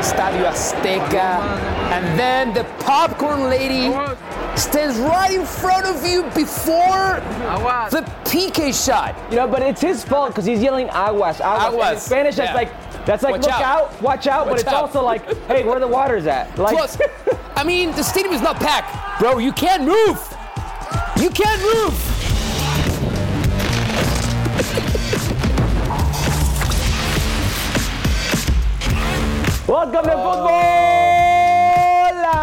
Estadio Azteca, and then the popcorn lady stands right in front of you before the PK shot. You know, but it's his fault because he's yelling aguas, aguas. And in Aguas, Spanish, yeah. that's like, that's like, Watch look out. out. watch out. Watch but it's out. also like, hey, where the water's at? Like, Plus, I mean, the stadium is not packed, bro. You can't move. You can't move. Welcome to. Futbol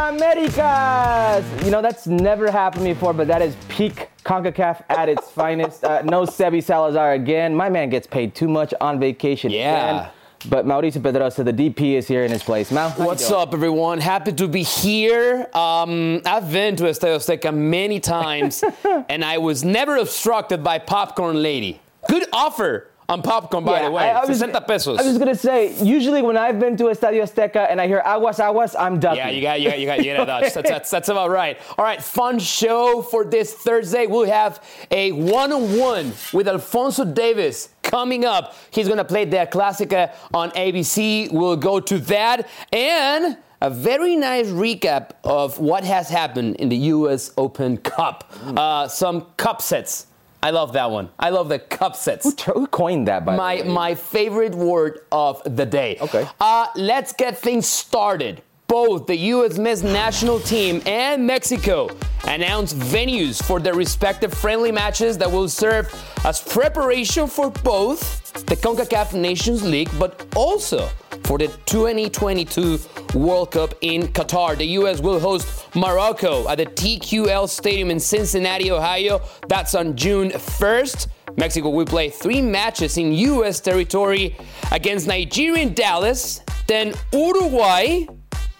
Americas. You know, that's never happened before, but that is peak CONCACAF at its finest. Uh, no Sebi Salazar again. My man gets paid too much on vacation. Yeah. again. But Mauricio Pedroza, the DP, is here in his place. Mal, What's up, everyone? Happy to be here. Um, I've been to Estadio Azteca many times, and I was never obstructed by Popcorn Lady. Good offer on popcorn, by the way. I, I was, 60 pesos. I was gonna say, usually when I've been to Estadio Azteca and I hear aguas, aguas, I'm ducking. Yeah, you got, you got, you got, you got Dutch. That's, that's, that's about right. All right, fun show for this Thursday. We'll have a one-on-one with Alphonso Davies coming up. He's gonna play the Klassiker on ABC. We'll go to that and a very nice recap of what has happened in the U.S. Open Cup. Uh, some cup sets. I love that one. I love the cup sets Who, who coined that, by my the way? my favorite word of the day. Okay. Uh, let's get things started. Both the U.S. men's national team and Mexico announced venues for their respective friendly matches that will serve as preparation for both the CONCACAF Nations League, but also for the 2022 World Cup in Qatar. The U.S. will host Morocco at the TQL Stadium in Cincinnati, Ohio. That's on June 1st. Mexico will play three matches in U.S. territory against Nigeria in Dallas, then Uruguay.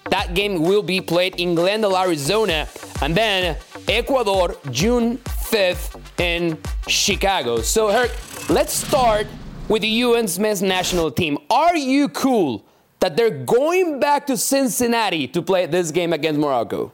That game will be played in Glendale, Arizona, and then Ecuador, June 5th in Chicago. So, Herc, let's start with the U.S. men's national team. Are you cool that they're going back to Cincinnati to play this game against Morocco?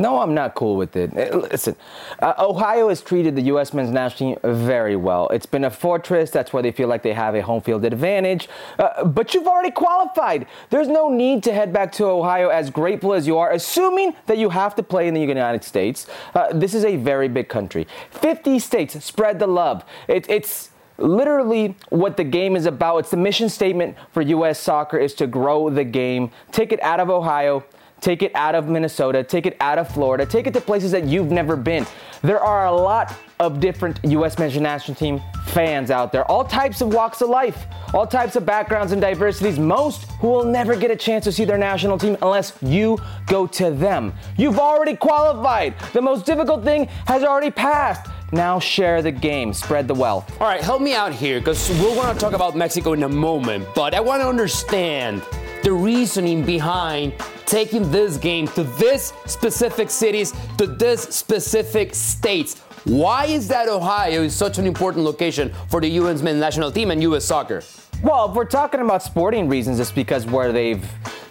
No, I'm not cool with it. Uh, Listen, uh, Ohio has treated the U.S. men's national team very well. It's been a fortress. That's why they feel like they have a home field advantage. Uh, but you've already qualified. There's no need to head back to Ohio, as grateful as you are, assuming that you have to play in the United States. Uh, this is a very big country. 50 states spread the love. It, it's literally what the game is about. It's the mission statement for U.S. soccer is to grow the game, take it out of Ohio. Take it out of Minnesota, take it out of Florida, take it to places that you've never been. There are a lot of different U.S. men's national team fans out there, all types of walks of life, all types of backgrounds and diversities, most who will never get a chance to see their national team unless you go to them. You've already qualified. The most difficult thing has already passed. Now share the game, spread the wealth. All right, help me out here because we're going to talk about Mexico in a moment, but I want to understand the reasoning behind taking this game to this specific cities, to this specific states. Why is that Ohio is such an important location for the U.S. men's national team and US soccer? Well, if we're talking about sporting reasons, it's because where they've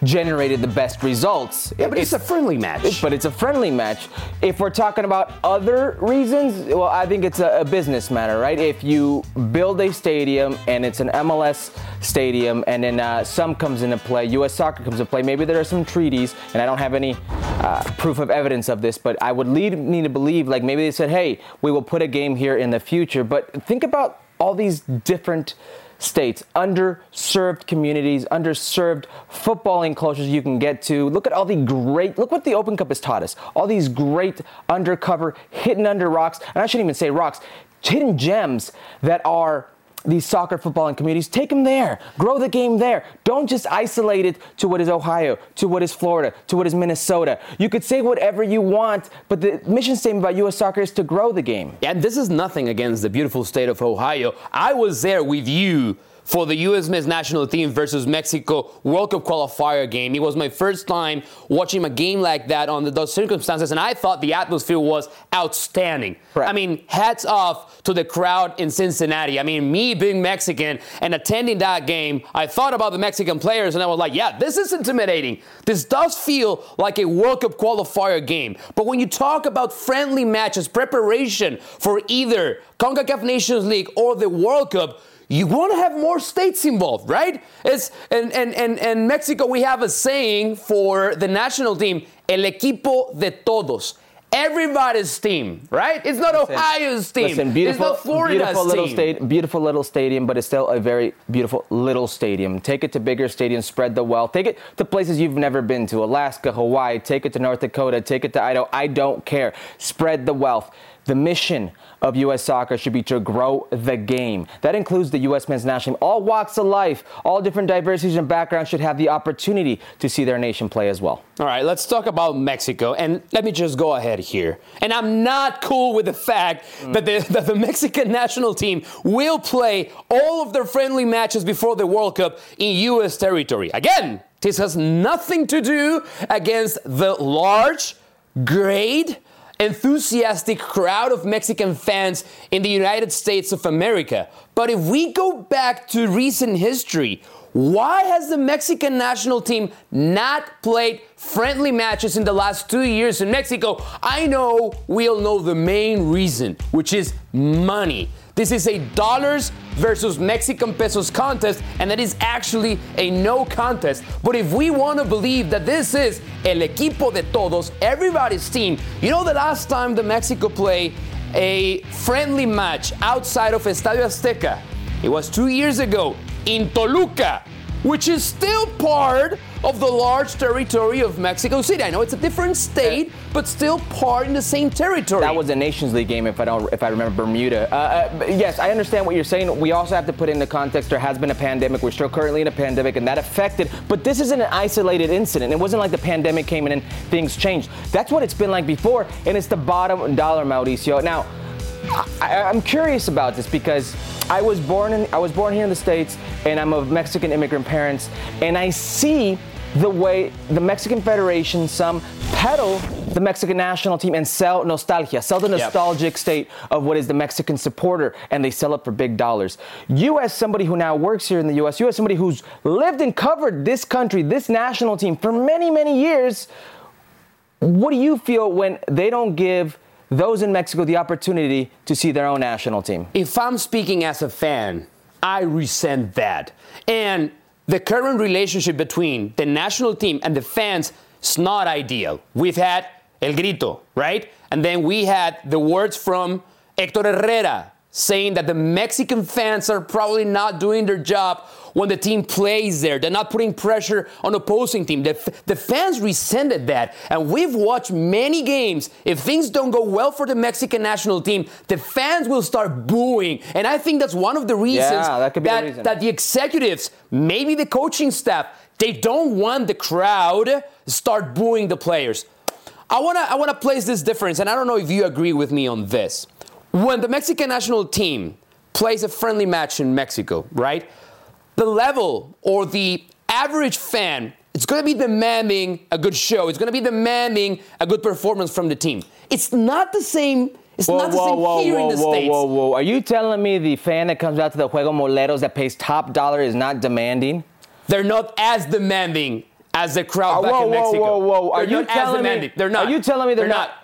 generated the best results. Yeah, but it's, a friendly match. but it's a friendly match. If we're talking about other reasons, well, I think it's a, a business matter, right? If you build a stadium and it's an MLS stadium, and then uh, some comes into play, U.S. Soccer comes into play. Maybe there are some treaties, and I don't have any uh, proof of evidence of this, but I would lead me to believe, like maybe they said, "Hey, we will put a game here in the future." But think about all these different states, underserved communities, underserved footballing cultures you can get to. Look at all the great, look what the Open Cup has taught us. All these great undercover, hidden under rocks, and I shouldn't even say rocks, hidden gems that are these soccer footballing communities. Take them there. Grow the game there. Don't just isolate it to what is Ohio, to what is Florida, to what is Minnesota. You could say whatever you want, but the mission statement about U.S. soccer is to grow the game. And this is nothing against the beautiful state of Ohio. I was there with you for the U.S. men's national team versus Mexico World Cup qualifier game. It was my first time watching a game like that under those circumstances, and I thought the atmosphere was outstanding. Correct. I mean, hats off to the crowd in Cincinnati. I mean, me being Mexican and attending that game, I thought about the Mexican players, and I was like, yeah, this is intimidating. This does feel like a World Cup qualifier game. But when you talk about friendly matches, preparation for either CONCACAF Nations League or the World Cup, you want to have more states involved, right? It's and and and and Mexico we have a saying for the national team, el equipo de todos. Everybody's team, right? It's not listen, Ohio's team. Listen, beautiful, it's not Florida's beautiful little team. State, beautiful little stadium, but it's still a very beautiful little stadium. Take it to bigger stadiums, spread the wealth. Take it to places you've never been to, Alaska, Hawaii. Take it to North Dakota. Take it to Idaho. I don't care. Spread the wealth. The mission of U.S. soccer should be to grow the game. That includes the U.S. men's national team. All walks of life, all different diversities and backgrounds should have the opportunity to see their nation play as well. All right, let's talk about Mexico. And let me just go ahead here. And I'm not cool with the fact mm. that, the, that the Mexican national team will play all of their friendly matches before the World Cup in U.S. territory. Again, this has nothing to do against the large, great, enthusiastic crowd of Mexican fans in the United States of America. But if we go back to recent history, why has the Mexican national team not played friendly matches in the last two years in Mexico? I know we all know the main reason, which is money. This is a dollars versus Mexican pesos contest, and that is actually a no contest. But if we want to believe that this is el equipo de todos, everybody's team, you know the last time the Mexico played a friendly match outside of Estadio Azteca, it was two years ago in Toluca which is still part of the large territory of Mexico City. I know it's a different state, but still part in the same territory. That was a Nations League game, if I don't, if I remember Bermuda. Uh, uh, yes, I understand what you're saying. We also have to put in the context there has been a pandemic. We're still currently in a pandemic, and that affected. But this isn't an isolated incident. It wasn't like the pandemic came in and things changed. That's what it's been like before, and it's the bottom dollar, Mauricio. Now, I, I'm curious about this because I was born in I was born here in the states, and I'm of Mexican immigrant parents, and I see the way the Mexican Federation some peddle the Mexican national team and sell nostalgia, sell the nostalgic yep. state of what is the Mexican supporter, and they sell it for big dollars. You, as somebody who now works here in the U.S., you, as somebody who's lived and covered this country, this national team for many, many years, what do you feel when they don't give those in Mexico the opportunity to see their own national team. If I'm speaking as a fan, I resent that. And the current relationship between the national team and the fans is not ideal. We've had El Grito, right? And then we had the words from Hector Herrera saying that the Mexican fans are probably not doing their job when the team plays there. They're not putting pressure on opposing team. The, the fans resented that. And we've watched many games. If things don't go well for the Mexican national team, the fans will start booing. And I think that's one of the reasons yeah, that, that, reason. that the executives, maybe the coaching staff, they don't want the crowd start booing the players. I wanna I wanna place this difference, and I don't know if you agree with me on this. When the Mexican national team plays a friendly match in Mexico, right? The level or the average fan it's going to be demanding a good show. It's going to be demanding a good performance from the team. It's not the same. It's whoa, not the whoa, same whoa, here in the States. Whoa, whoa, whoa. Are you telling me the fan that comes out to the Juego Moleros that pays top dollar is not demanding? They're not as demanding as the crowd uh, back in Mexico. Whoa, whoa, whoa. Are they're you telling me? They're not. Are you telling me they're, they're not? not.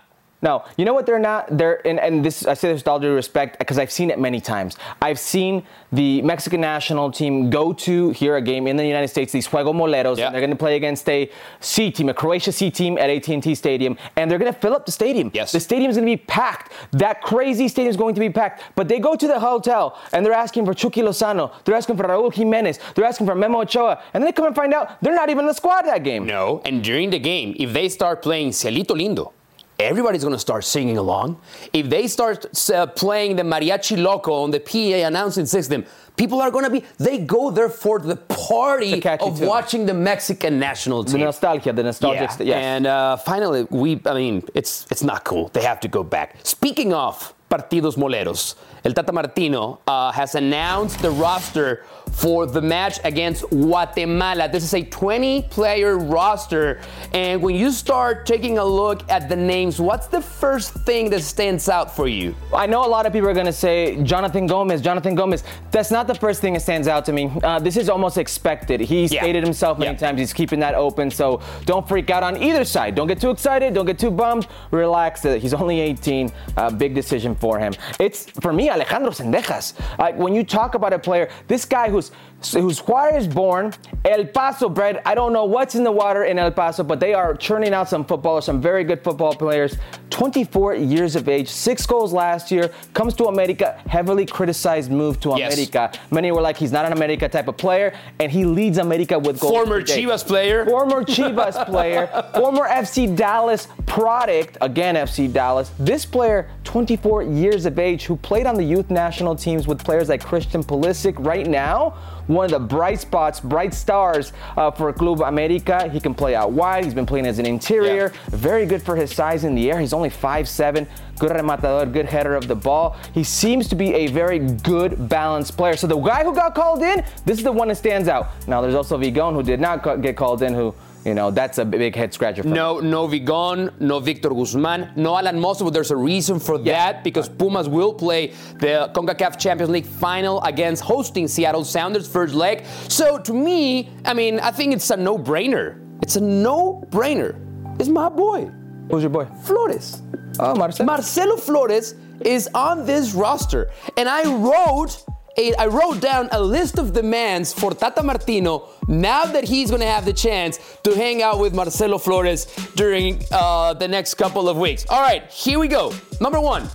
No, you know what? They're not. They're and, and this I say this with all due respect because I've seen it many times. I've seen the Mexican national team go to here a game in the United States, these Juego Moleros, yeah. and they're going to play against a C team, a Croatia C team at AT&T Stadium, and they're going to fill up the stadium. Yes. The stadium is going to be packed. That crazy stadium is going to be packed. But they go to the hotel and they're asking for Chucky Lozano, they're asking for Raúl Jiménez, they're asking for Memo Ochoa, and then they come and find out they're not even in the squad that game. No, and during the game, if they start playing Cielito Lindo, everybody's going to start singing along. If they start uh, playing the mariachi loco on the PA announcing system, people are going to be, they go there for the party of watching the Mexican national team. The nostalgia, the nostalgic. Yeah. Yes. And uh, finally, we, I mean, it's, it's not cool. They have to go back. Speaking of partidos moleros, El Tata Martino uh, has announced the roster for the match against Guatemala. This is a 20 player roster. And when you start taking a look at the names, what's the first thing that stands out for you? I know a lot of people are going to say Jonathan Gomez, Jonathan Gomez. That's not the first thing that stands out to me. Uh, this is almost expected. He's Yeah. stated himself many Yeah. times. He's keeping that open. So don't freak out on either side. Don't get too excited. Don't get too bummed. Relax. Uh, He's only 18. Uh, big decision for him. It's for me, Alejandro Zendejas. Uh, when you talk about a player, this guy who's Jesus who's Juarez born, El Paso bred. I don't know what's in the water in El Paso, but they are churning out some footballers, some very good football players. 24 years of age, six goals last year. Comes to America, heavily criticized move to Yes. America. Many were like, he's not an America type of player, and he leads America with goals. Former. Chivas player. Former Chivas player, former FC Dallas product, again FC Dallas. This player, 24 years of age, who played on the youth national teams with players like Christian Pulisic. Right now, one of the bright spots, bright stars uh, for Club America. He can play out wide. He's been playing as an interior. Very good for his size in the air. He's only 5'7", good rematador, good header of the ball. He seems to be a very good, balanced player. So the guy who got called in, this is the one that stands out. Now there's also Vigon who did not get called in, who, you know, that's a big head scratcher for No, no Vigon, no Victor Guzman, no Alan Mozo, but there's a reason for that because Pumas will play the CONCACAF Champions League final against hosting Seattle Sounders first leg. So to me, I mean, I think it's a no-brainer. It's a no-brainer. It's my boy, Who's your boy? Flores. Oh, Marcelo. Marcelo Flores is on this roster, and I wrote a, I wrote down a list of demands for Tata Martino now that he's going to have the chance to hang out with Marcelo Flores during uh, the next couple of weeks. All right, here we go. Number one,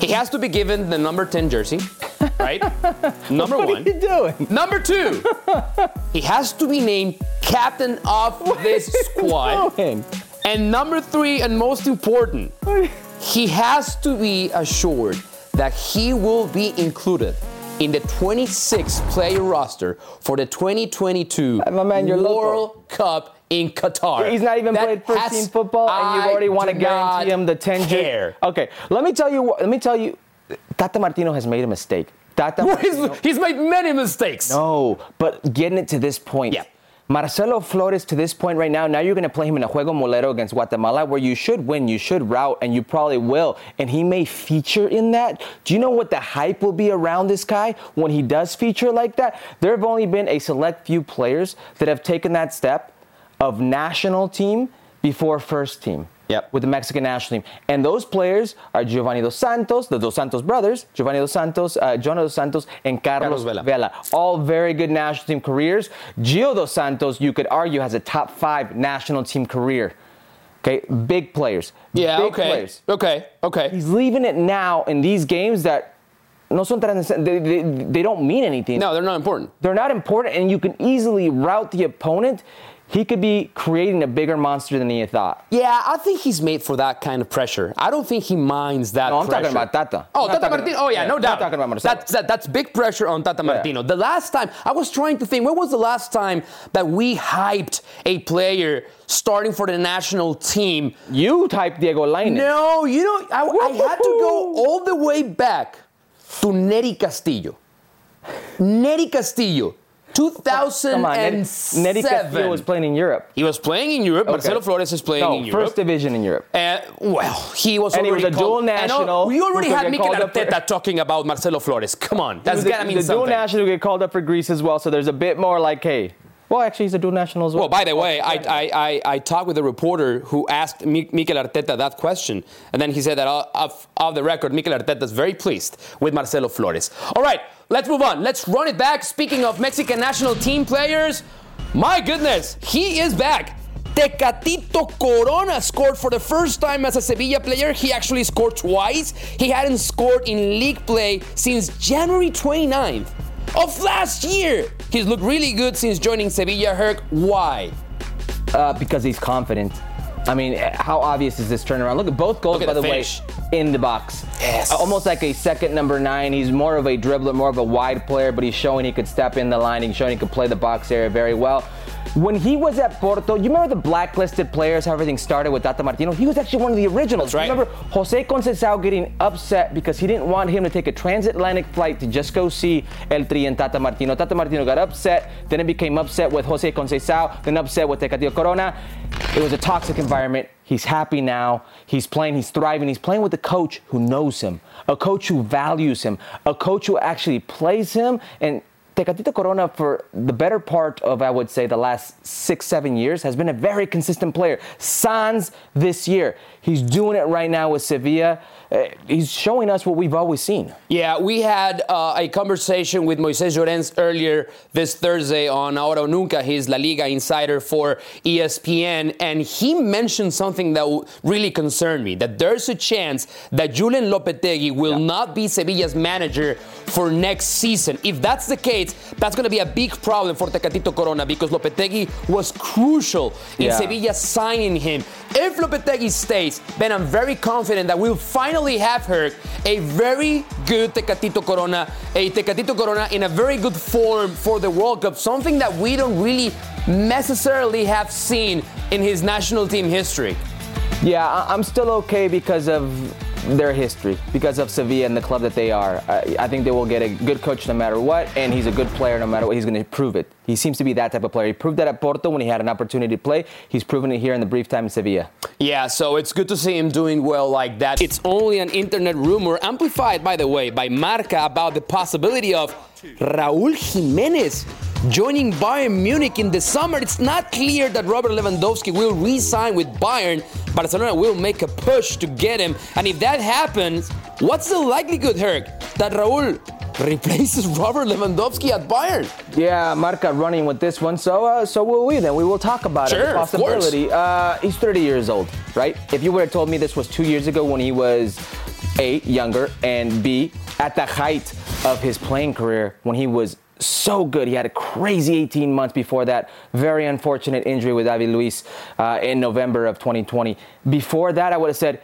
he has to be given the number 10 jersey, right? number what one. are you doing? Number two, he has to be named captain of this squad. Doing? And number three, and most important, he has to be assured that he will be included in the 26 player roster for the 2022 uh, My man, you're local. World Cup in Qatar. He's not even That played first team football, and you already want to guarantee him the 10 J. care. Okay, let me tell you. Let me tell you. Tata Martino has made a mistake. Tata. Well, he's, he's made many mistakes. no, but getting it to this point. Yeah. Marcelo Flores to this point right now, now you're going to play him in a Juego Molero against Guatemala where you should win, you should route, and you probably will. And he may feature in that. Do you know what the hype will be around this guy when he does feature like that? There have only been a select few players that have taken that step of national team before first team. Yep. With the Mexican national team. And those players are Giovanni Dos Santos, the Dos Santos brothers, Giovanni Dos Santos, uh, Jonah Dos Santos, and Carlos, Carlos Vela. Vela. All very good national team careers. Gio Dos Santos, you could argue, has a top five national team career. Okay, big players. Yeah, big okay. players. Okay, okay. He's leaving it now in these games that no son tan, they, they, they don't mean anything. No, they're not important. They're not important, and you can easily route the opponent. He could be creating a bigger monster than he thought. Yeah, I think he's made for that kind of pressure. I don't think he minds that No, I'm pressure. talking about Tata. Oh, Tata Martino. Oh, yeah, yeah, no I'm doubt. talking about Marcelo. That's, that, that's big pressure on Tata Martino. The last time, I was trying to think, when was the last time that we hyped a player starting for the national team? You type Diego Lainez. No, you know, I, I had to go all the way back to Nery Castillo. Nery Castillo, Come on, Nery, 2007. Nery Castillo was playing in Europe. he was playing in Europe. Okay. Marcelo Flores is playing no, in Europe. first division in Europe. Well, he was And he was a dual called, and, oh, national we already had Mikel Arteta talking about Marcelo Flores. Come on, that's a- gotta mean he's a dual national who get called up for Greece as well, so there's a bit more like, hey, well, actually, he's a dual national as well. Well, by the way, I, I, I, I talked with a reporter who asked Mikel Arteta that question, and then he said that uh, off, off the record, Mikel Arteta is very pleased with Marcelo Flores. All right, let's move on. Let's run it back. Speaking of Mexican national team players, my goodness, he is back. Tecatito Corona scored for the first time as a Sevilla player. He actually scored twice. He hadn't scored in league play since January 29th of last year. He's looked really good since joining Sevilla. Herc, why? uh, because he's confident. I mean, how obvious is this turnaround? Look at both goals, at by the the, way, in the box. Yes. Uh, Almost like a second number nine. He's more of a dribbler, more of a wide player, but he's showing he could step in the line. He's showing he could play the box area very well. When he was at Porto, you remember the blacklisted players, how everything started with Tata Martino? He was actually one of the originals. Right. Remember Jose Conceição getting upset because he didn't want him to take a transatlantic flight to just go see El Tri and Tata Martino. Tata Martino got upset, then it became upset with Jose Conceição, then upset with Tecatito Corona. It was a toxic environment. He's happy now. He's playing, he's thriving. He's playing with a coach who knows him, a coach who values him, a coach who actually plays him and Tecatito Corona, for the better part of, I would say, the last six, seven years, has been a very consistent player. Sans this year. He's doing it right now with Sevilla. Uh, he's showing us what we've always seen. Yeah, we had uh, a conversation with Moises Llorens earlier this Thursday on Ahora o Nunca, He's La Liga insider for ESPN, and he mentioned something that really concerned me, that there's a chance that Julen Lopetegui will yeah. not be Sevilla's manager for next season. If that's the case, that's going to be a big problem for Tecatito Corona because Lopetegui was crucial in yeah. Sevilla signing him. If Lopetegui stays, then I'm very confident that we'll finally have her a very good Tecatito Corona, a Tecatito Corona in a very good form for the World Cup, something that we don't really necessarily have seen in his national team history. Yeah, I'm still okay because of their history because of Sevilla and the club that they are. I, think they will get a good coach no matter what, and he's a good player no matter what. He's going to prove it. He seems to be that type of player. He proved that at Porto when he had an opportunity to play. He's proven it here in the brief time in Sevilla. Yeah, so it's good to see him doing well like that. It's only an internet rumor, amplified, by the way, by Marca about the possibility of Raúl Jiménez joining Bayern Munich in the summer. It's not clear that Robert Lewandowski will re sign with Bayern. Barcelona will make a push to get him. And if that happens, what's the likelihood, Herc, that Raul replaces Robert Lewandowski at Bayern? Yeah, Marca running with this one. So, uh, so will we. Then we will talk about sure, it. The possibility. Uh, he's 30 years old, right? If you would have told me this was two years ago when he was a younger and b at the height of his playing career when he was so good. He had a crazy 18 months before that. Very unfortunate injury with David Luiz uh, in November of 2020. Before that, I would have said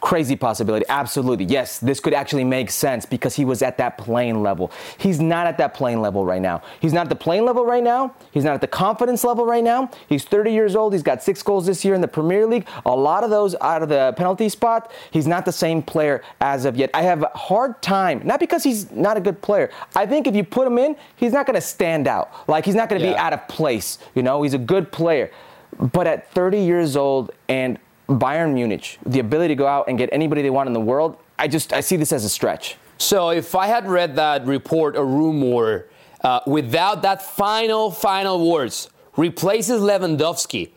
Crazy possibility. Absolutely. Yes, this could actually make sense because he was at that playing level. He's not at that playing level right now. He's not at the playing level right now. He's not at the confidence level right now. He's 30 years old. He's got six goals this year in the Premier League. A lot of those out of the penalty spot. He's not the same player as of yet. I have a hard time, not because he's not a good player. I think if you put him in, he's not going to stand out. Like he's not going to yeah. be out of place. You know, he's a good player. But at 30 years old and Bayern Munich, the ability to go out and get anybody they want in the world, I just I see this as a stretch. So if I had read that report or rumor uh, without that final final words, replaces Lewandowski,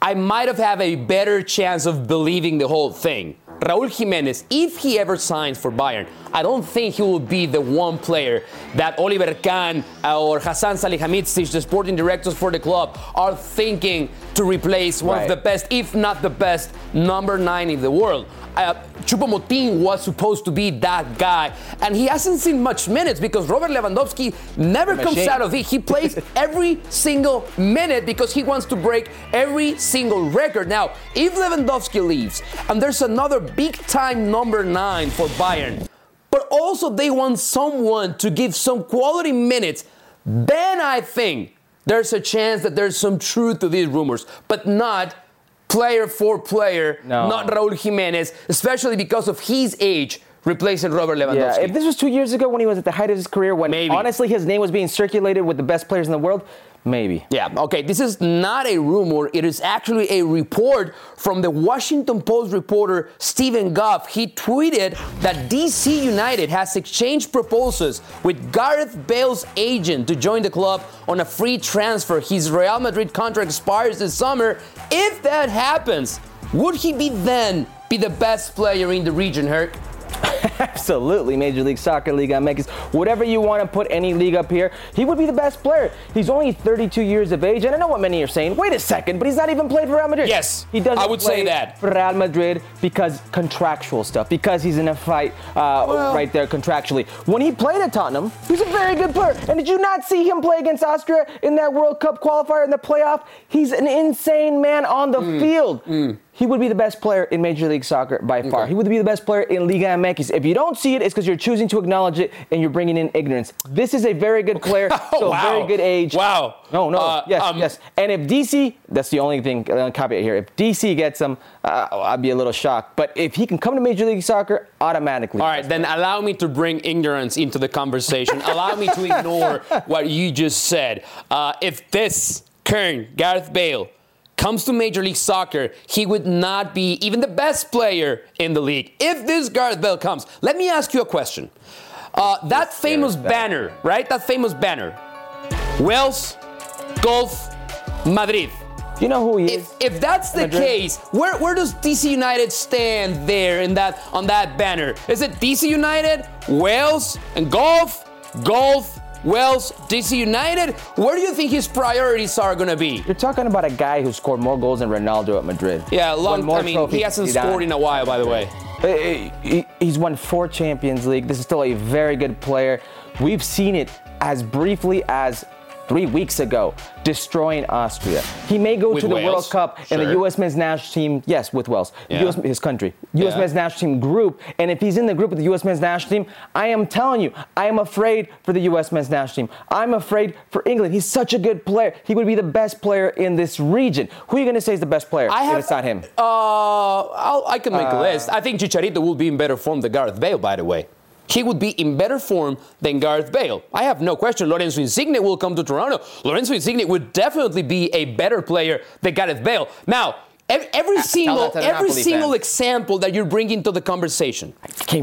I might have had a better chance of believing the whole thing. Raúl Jiménez, if he ever signs for Bayern, I don't think he will be the one player that Oliver Kahn or Hasan Salihamidzic, the sporting directors for the club, are thinking to replace one right. of the best, if not the best, number nine in the world. Uh, Choupo-Moting was supposed to be that guy, and he hasn't seen much minutes because Robert Lewandowski never comes out of it. He plays every single minute because he wants to break every single record. Now, if Lewandowski leaves, and there's another big-time number nine for Bayern, but also they want someone to give some quality minutes, then I think there's a chance that there's some truth to these rumors, but not player for player, no. not Raúl Jiménez, especially because of his age replacing Robert Lewandowski. Yeah, if this was two years ago when he was at the height of his career, when Maybe. honestly his name was being circulated with the best players in the world, maybe. Yeah, okay, this is not a rumor. It is actually a report from the Washington Post reporter Steven Goff. He tweeted that DC United has exchanged proposals with Gareth Bale's agent to join the club on a free transfer. His Real Madrid contract expires this summer. If that happens, would he be then be the best player in the region, Herc? Absolutely, Major League Soccer, Liga MX, whatever you want to put any league up here, he would be the best player. He's only 32 years of age, and I know what many are saying. Wait a second, but he's not even played for Real Madrid. Yes, he doesn't. I would say that for Real Madrid because contractual stuff, because he's in a fight uh, well, right there contractually. When he played at Tottenham, he's a very good player. And did you not see him play against Austria in that World Cup qualifier in the playoff? He's an insane man on the mm, field. Mm. He would be the best player in Major League Soccer by far. Okay. He would be the best player in Liga MX. If you don't see it, it's because you're choosing to acknowledge it and you're bringing in ignorance. This is a very good player, so wow. very good age. Wow. No, no, uh, yes, um, yes. And if DC, that's the only thing, uh, caveat here. If DC gets him, uh, I'd be a little shocked. But if he can come to Major League Soccer, automatically. All right, then allow me to bring ignorance into the conversation. allow me to ignore what you just said. Uh, if this Kern, Gareth Bale, comes to Major League Soccer, he would not be even the best player in the league. If this Gareth Bale comes, let me ask you a question. Uh, that famous banner, right? That famous banner. Wales, Golf, Madrid. You know who he is? If, if that's the Madrid? case, where, where does DC United stand there in that on that banner? Is it DC United, Wales, and Golf, Golf, Wales, DC United. Where do you think his priorities are going to be? You're talking about a guy who scored more goals than Ronaldo at Madrid. Yeah, long. I mean, he hasn't scored in a while, by the way. He's won four Champions League. This is still a very good player. We've seen it as briefly as three weeks ago, destroying Austria. He may go with to the Wales? World Cup sure. and the U.S. men's national team, yes, with Wales, yeah. US, his country, U.S. Yeah. men's national team group. And if he's in the group with the U.S. men's national team, I am telling you, I am afraid for the U.S. men's national team. I'm afraid for England. He's such a good player. He would be the best player in this region. Who are you going to say is the best player I have, if it's not him? Uh, I'll, i can make uh, a list. I think Chicharito will be in better form than Gareth Bale, by the way he would be in better form than Gareth Bale. I have no question Lorenzo Insigne will come to Toronto. Lorenzo Insigne would definitely be a better player than Gareth Bale. Now, every single every single fan. example that you're bringing to the conversation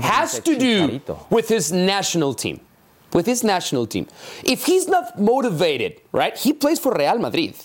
has to do with his national team. With his national team. If he's not motivated, right? He plays for Real Madrid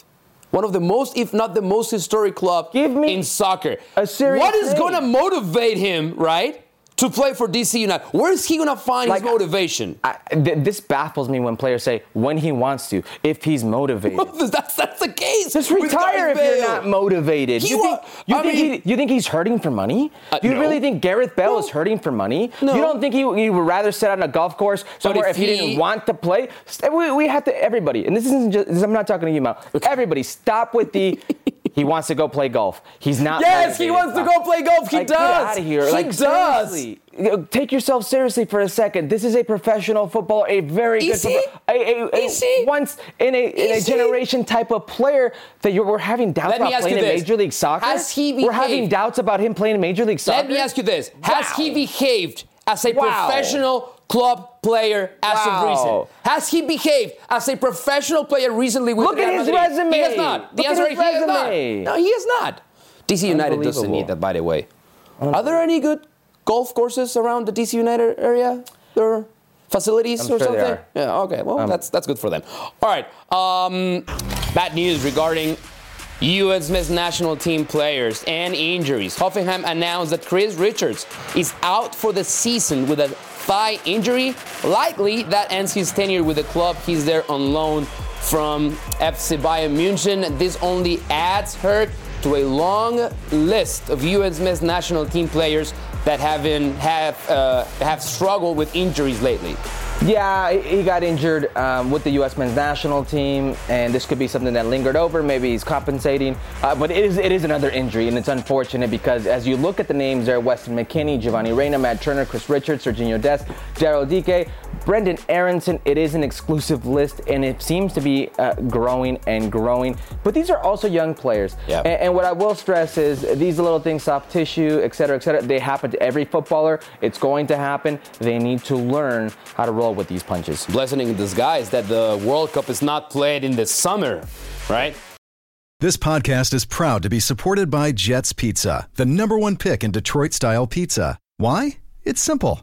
one of the most, if not the most historic club in soccer. What is going to motivate him, right? To play for DC United. Where is he going to find like, his motivation? I, th- this baffles me when players say when he wants to, if he's motivated. that's, that's the case. Just retire if you're not motivated. He you think, you, think he, you think he's hurting for money? Uh, you no. really think Gareth Bale no. is hurting for money? No. You don't think he, he would rather sit on a golf course somewhere if, if he, he, didn't want to play? We, we have to, everybody, and this isn't just, I'm not talking to you, Mal. Everybody, stop with the. He wants to go play golf. He's not. Yes, he wants to go play golf. He like, does. Get out of here. He like, does. Seriously. Take yourself seriously for a second. This is a professional football, a very good a, a, a once in a, in a generation type of player that you're, we're having doubts Let about playing in Major League Soccer. Has he behaved? We're having doubts about him playing in Major League Soccer. Let me ask you this: Has he behaved as a wow. professional club player as wow. of recent? Has he behaved as a professional player recently with Look Real at his Madrid? resume. He has not. The Look answer at his resume. He has not. No, he has not. DC United doesn't need that, by the way. Are there any good golf courses around the DC United area? There facilities I'm or sure something? Yeah. Okay. Well, um, that's that's good for them. All right. Um, bad news regarding U.S. men's national team players and injuries. Hoffenheim announced that Chris Richards is out for the season with a thigh injury. Likely that ends his tenure with the club. He's there on loan from FC Bayern München. This only adds hurt to a long list of U.S. men's national team players that have been, have uh, have struggled with injuries lately. Yeah, he got injured um, with the U.S. men's national team, and this could be something that lingered over. Maybe he's compensating, uh, but it is it is another injury, and it's unfortunate because as you look at the names there, Weston McKennie, Giovanni Reyna, Matt Turner, Chris Richards, Sergio Dest, Daryl Dike, Brenden Aaronson. It is an exclusive list, and it seems to be uh, growing and growing. But these are also young players, yeah. and, and what I will stress is these little things, soft tissue, et cetera, et cetera, they happen to every footballer. It's going to happen. They need to learn how to roll roll with these punches. Blessing in disguise that the World Cup is not played in the summer, right? This podcast is proud to be supported by Jets Pizza, the number one pick in Detroit style pizza. Why? It's simple.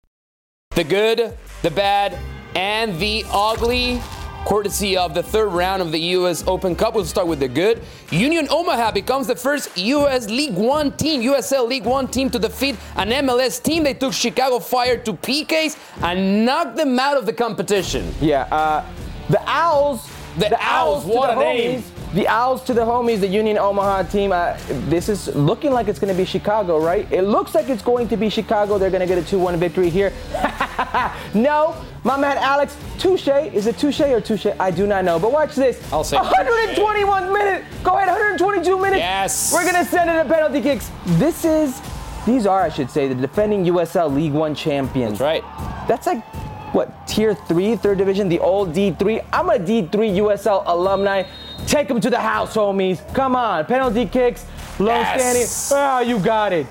The good, the bad, and the ugly. courtesy of the third round of the U.S. Open Cup. We'll start with the good. Union Omaha becomes the first U.S. League One team, USL League One team to defeat an MLS team. They took Chicago Fire to PKs and knocked them out of the competition. Yeah, uh, the Owls. The Owls, to what the a name. The Owls to the homies, the Union Omaha team. Uh, this is looking like it's going to be Chicago, right? It looks like it's going to be Chicago. They're going to get a 2 1 victory here. no, my man Alex Touche. Is it Touche or Touche? I do not know. But watch this. I'll say 121 minutes. Go ahead, 122 minutes. Yes. We're going to send it to penalty kicks. This is, these are, I should say, the defending USL League One champions. That's right. That's like what tier three, third division, the old D3. I'm a D3 USL alumni. Take them to the house, homies. Come on, penalty kicks, low Yes. standing. Ah, you got it.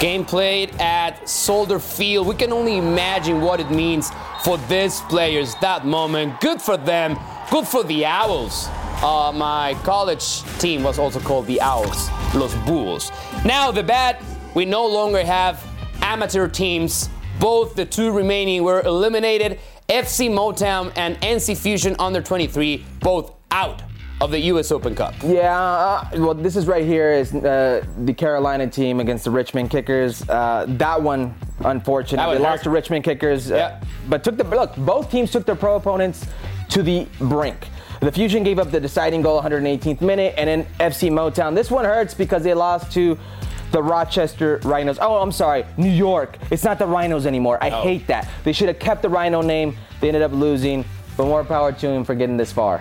Game played at Soldier Field. We can only imagine what it means for these players that moment. Good for them. Good for the Owls. Uh, my college team was also called the Owls, Los Bulls. Now the bad, we no longer have amateur teams. Both the two remaining were eliminated. FC Motown and NC Fusion under 23 both out of the U.S. Open Cup. Yeah, uh, well, this is right here is uh, the Carolina team against the Richmond Kickers. Uh, that one, unfortunately, That one lost to Richmond Kickers, uh, Yeah. but took the look. Both teams took their pro opponents to the brink. The Fusion gave up the deciding goal 118th minute, and then FC Motown. This one hurts because they lost to the Rochester Rhinos. Oh, I'm sorry, New York. It's not the Rhinos anymore. I Oh. hate that. They should have kept the Rhino name. They ended up losing, but more power to them for getting this far.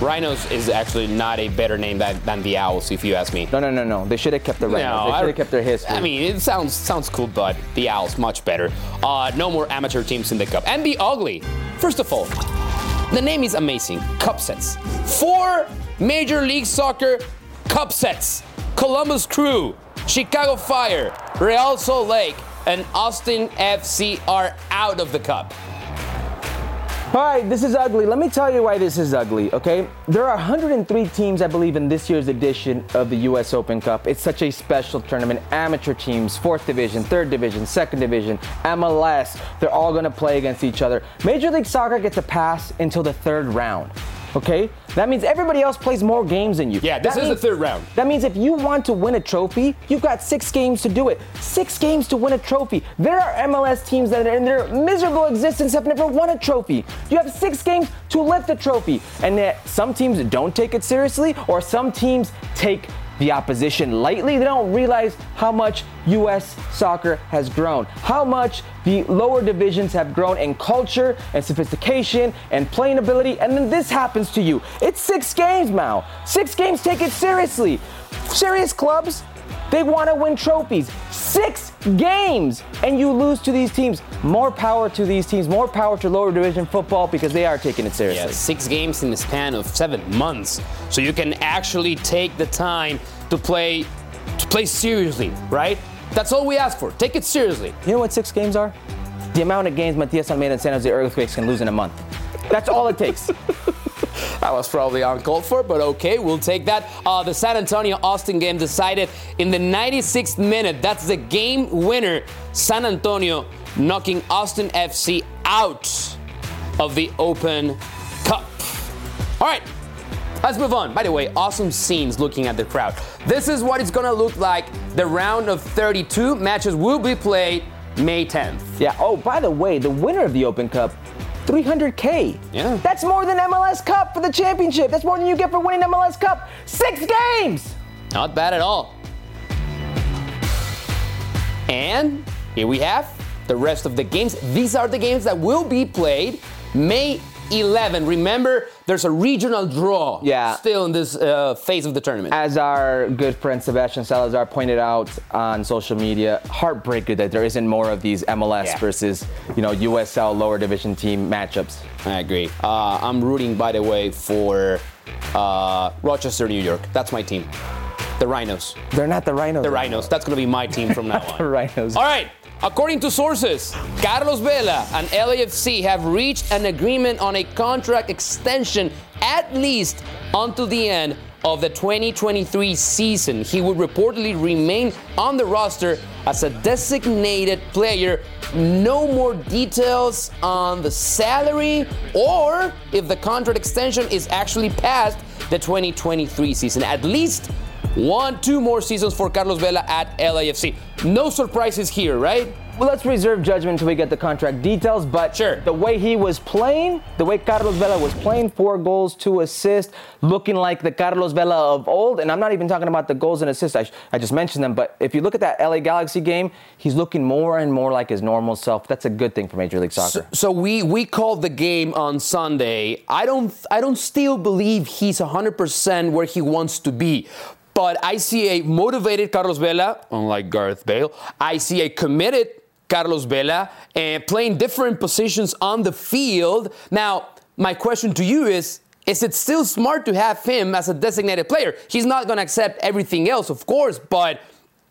Rhinos is actually not a better name than, than the Owls, if you ask me. No, no, no, no. They should have kept the Rhinos. No, they should have kept their history. I mean, it sounds sounds cool, but the Owls much better. Uh, no more amateur teams in the cup. And the ugly. First of all, the name is amazing. Cup sets. Four Major League Soccer cup sets. Columbus Crew, Chicago Fire, Real Salt Lake, and Austin FC are out of the cup. All right, this is ugly. Let me tell you why this is ugly, okay? There are 103 teams, I believe, in this year's edition of the U.S. Open Cup. It's such a special tournament. Amateur teams, fourth division, third division, second division, MLS, they're all gonna play against each other. Major League Soccer gets a pass until the third round, okay? That means everybody else plays more games than you. Yeah, this That is the third round. That means if you want to win a trophy, you've got six games to do it. Six games to win a trophy. There are MLS teams that in their miserable existence have never won a trophy. You have six games to lift the trophy. And that some teams don't take it seriously, or some teams take the opposition lightly. They don't realize how much U.S. soccer has grown, how much the lower divisions have grown in culture and sophistication and playing ability. And then this happens to you. It's six games, Mao. Six games, take it seriously. Serious clubs, they want to win trophies. Six games, and you lose to these teams. More power to these teams, more power to lower division football because they are taking it seriously. Yeah, six games in the span of seven months. So you can actually take the time to play to play seriously, right? That's all we ask for. Take it seriously. You know what six games are? The amount of games Matias Almeyda and San Jose Earthquakes can lose in a month. That's all it takes. That was probably uncalled for, but okay, we'll take that. Uh, the San Antonio Austin game decided in the 96th minute. That's the game winner. San Antonio knocking Austin FC out of the Open Cup. All right, let's move on. By the way, awesome scenes looking at the crowd. This is what it's gonna look like. The round of 32 matches will be played May 10th. yeah. Oh, by the way, the winner of the Open Cup, 300K. Yeah. That's more than MLS Cup for the championship. That's more than you get for winning MLS Cup. Six games. Not bad at all. And here we have the rest of the games. These are the games that will be played May 11. Remember, there's a regional draw Yeah. still in this uh, phase of the tournament. As our good friend Sebastian Salazar pointed out on social media, heartbreaker that there isn't more of these MLS Yeah. versus, you know, USL lower division team matchups. I agree. Uh, I'm rooting, by the way, for uh, Rochester, New York. That's my team. The Rhinos. They're not the Rhinos. The Rhinos. That's going to be my team from now on. The. Rhinos. All right. According to sources, Carlos Vela and LAFC have reached an agreement on a contract extension at least until the end of the 2023 season. He would reportedly remain on the roster as a designated player. No more details on the salary or if the contract extension is actually past the 2023 season. At least one, two more seasons for Carlos Vela at LAFC. No surprises here, right? Well, let's reserve judgment until we get the contract details. But sure. the way he was playing, the way Carlos Vela was playing, four goals, two assists, looking like the Carlos Vela of old. And I'm not even talking about the goals and assists. I, I just mentioned them. But if you look at that LA Galaxy game, he's looking more and more like his normal self. That's a good thing for Major League Soccer. So, so we we called the game on Sunday. I don't I don't still believe he's 100% where he wants to be. But I see a motivated Carlos Vela, unlike Gareth Bale. I see a committed Carlos Vela and playing different positions on the field. Now, my question to you is is it still smart to have him as a designated player? He's not going to accept everything else, of course, but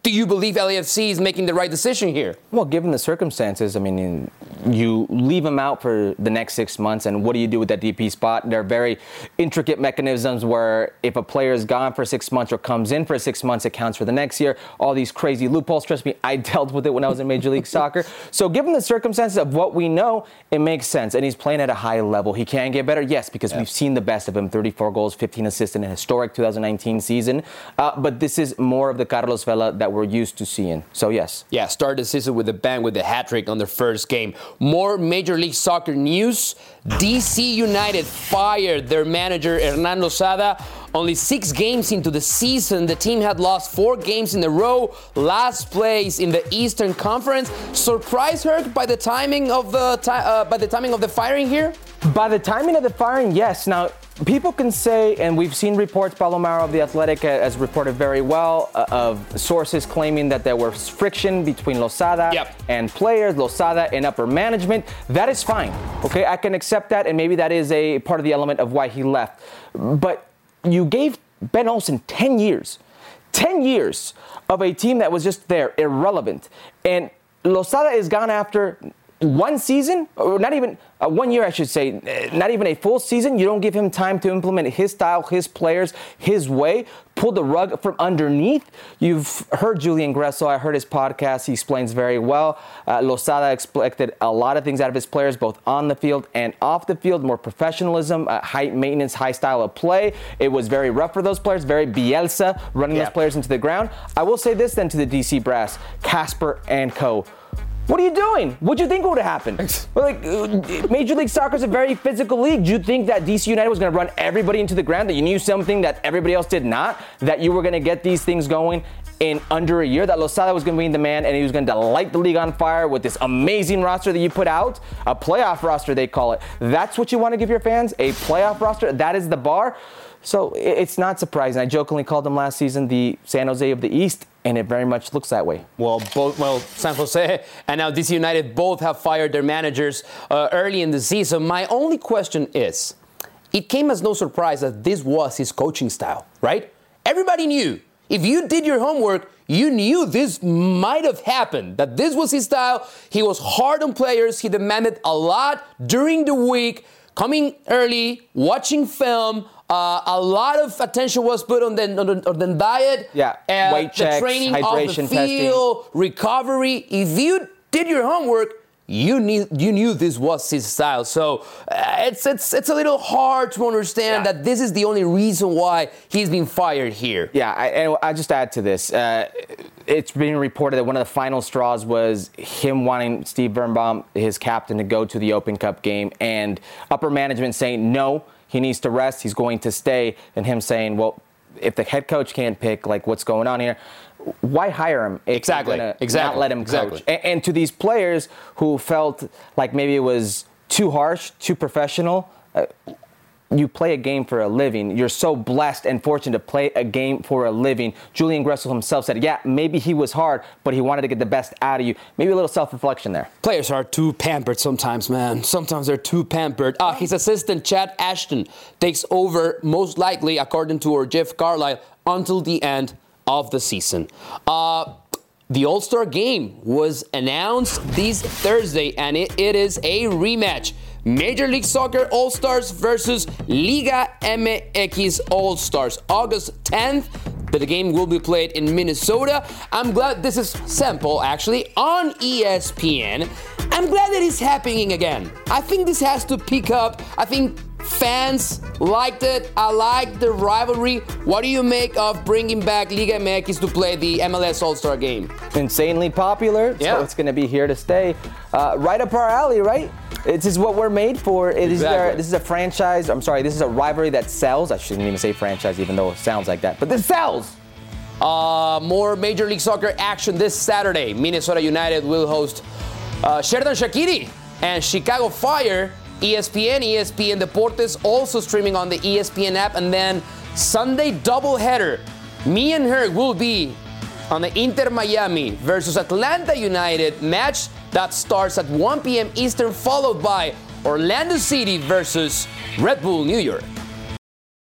do you believe LAFC is making the right decision here? Well, given the circumstances, I mean, you leave him out for the next six months, and what do you do with that DP spot? There are very intricate mechanisms where if a player is gone for six months or comes in for six months, it counts for the next year. All these crazy loopholes. Trust me, I dealt with it when I was in Major League Soccer. So, given the circumstances of what we know, it makes sense. And he's playing at a high level. He can get better, yes, because yeah. we've seen the best of him 34 goals, 15 assists in a historic 2019 season. Uh, but this is more of the Carlos Vela that we're used to seeing. So, yes. Yeah, start the season with a bang with the hat trick on their first game. More Major League Soccer news. DC United fired their manager, Hernan Losada. Only six games into the season, the team had lost four games in a row, last place in the Eastern Conference. Surprised her by the timing of the uh, by the timing of the firing here? By the timing of the firing, yes. Now, people can say, and we've seen reports, Pablo Maurer of The Athletic has reported very well, uh, of sources claiming that there was friction between Losada yep. and players, Losada and upper management. That is fine. Okay, I can accept that, and maybe that is a part of the element of why he left. But you gave Ben Olsen 10 years, 10 years of a team that was just there, irrelevant. And Losada is gone after one season, or not even uh, one year, I should say, uh, not even a full season. You don't give him time to implement his style, his players, his way, pull the rug from underneath. You've heard Julian Gressel. I heard his podcast. He explains very well. Uh, Losada expected a lot of things out of his players, both on the field and off the field. More professionalism, uh, high maintenance, high style of play. It was very rough for those players, very Bielsa running yeah. those players into the ground. I will say this then to the DC brass, Kasper and Co what are you doing? What do you think would have happened? like, uh, Major League Soccer is a very physical league. Do you think that DC United was going to run everybody into the ground? That you knew something that everybody else did not? That you were going to get these things going in under a year? That Losada was going to be the man and he was going to light the league on fire with this amazing roster that you put out, a playoff roster they call it. That's what you want to give your fans? A playoff roster? That is the bar. So it's not surprising. I jokingly called them last season the San Jose of the East, and it very much looks that way. Well, both well San Jose and now DC United both have fired their managers uh, early in the season. My only question is, it came as no surprise that this was his coaching style, right? Everybody knew. If you did your homework, you knew this might have happened, that this was his style. He was hard on players. He demanded a lot during the week, coming early, watching film, uh, a lot of attention was put on the, on the, on the diet, yeah, uh, weight the checks, training hydration the field, testing. recovery. If you did your homework, you knew you knew this was his style. So uh, it's it's it's a little hard to understand yeah. that this is the only reason why he's been fired here. Yeah, I, and I just add to this. Uh, it's being reported that one of the final straws was him wanting Steve Birnbaum, his captain, to go to the Open Cup game, and upper management saying no he needs to rest, he's going to stay, and him saying, well, if the head coach can't pick like what's going on here, why hire him? exactly. Exactly. Not let him exactly. coach. And, and to these players who felt like maybe it was too harsh, too professional. Uh, you play a game for a living. You're so blessed and fortunate to play a game for a living. Julian Gressel himself said, yeah, maybe he was hard, but he wanted to get the best out of you. Maybe a little self reflection there. Players are too pampered sometimes, man. Sometimes they're too pampered. Uh, his assistant, Chad Ashton, takes over, most likely, according to our Jeff Carlisle, until the end of the season. Uh, the All Star game was announced this Thursday, and it, it is a rematch Major League Soccer All Stars versus Liga MX All Stars. August 10th, the game will be played in Minnesota. I'm glad this is sample actually on ESPN. I'm glad that it's happening again. I think this has to pick up. I think Fans liked it. I like the rivalry. What do you make of bringing back Liga MX to play the MLS All Star game? Insanely popular. Yeah. So it's going to be here to stay. Uh, right up our alley, right? This is what we're made for. It exactly. is our, this is a franchise. I'm sorry, this is a rivalry that sells. I shouldn't even say franchise, even though it sounds like that. But this sells. Uh, more Major League Soccer action this Saturday. Minnesota United will host uh, Xherdan Shaqiri and Chicago Fire ESPN, ESPN Deportes, also streaming on the ESPN app. And then Sunday doubleheader. Me and her will be on the Inter Miami versus Atlanta United match that starts at 1 p.m. Eastern, followed by Orlando City versus Red Bull New York.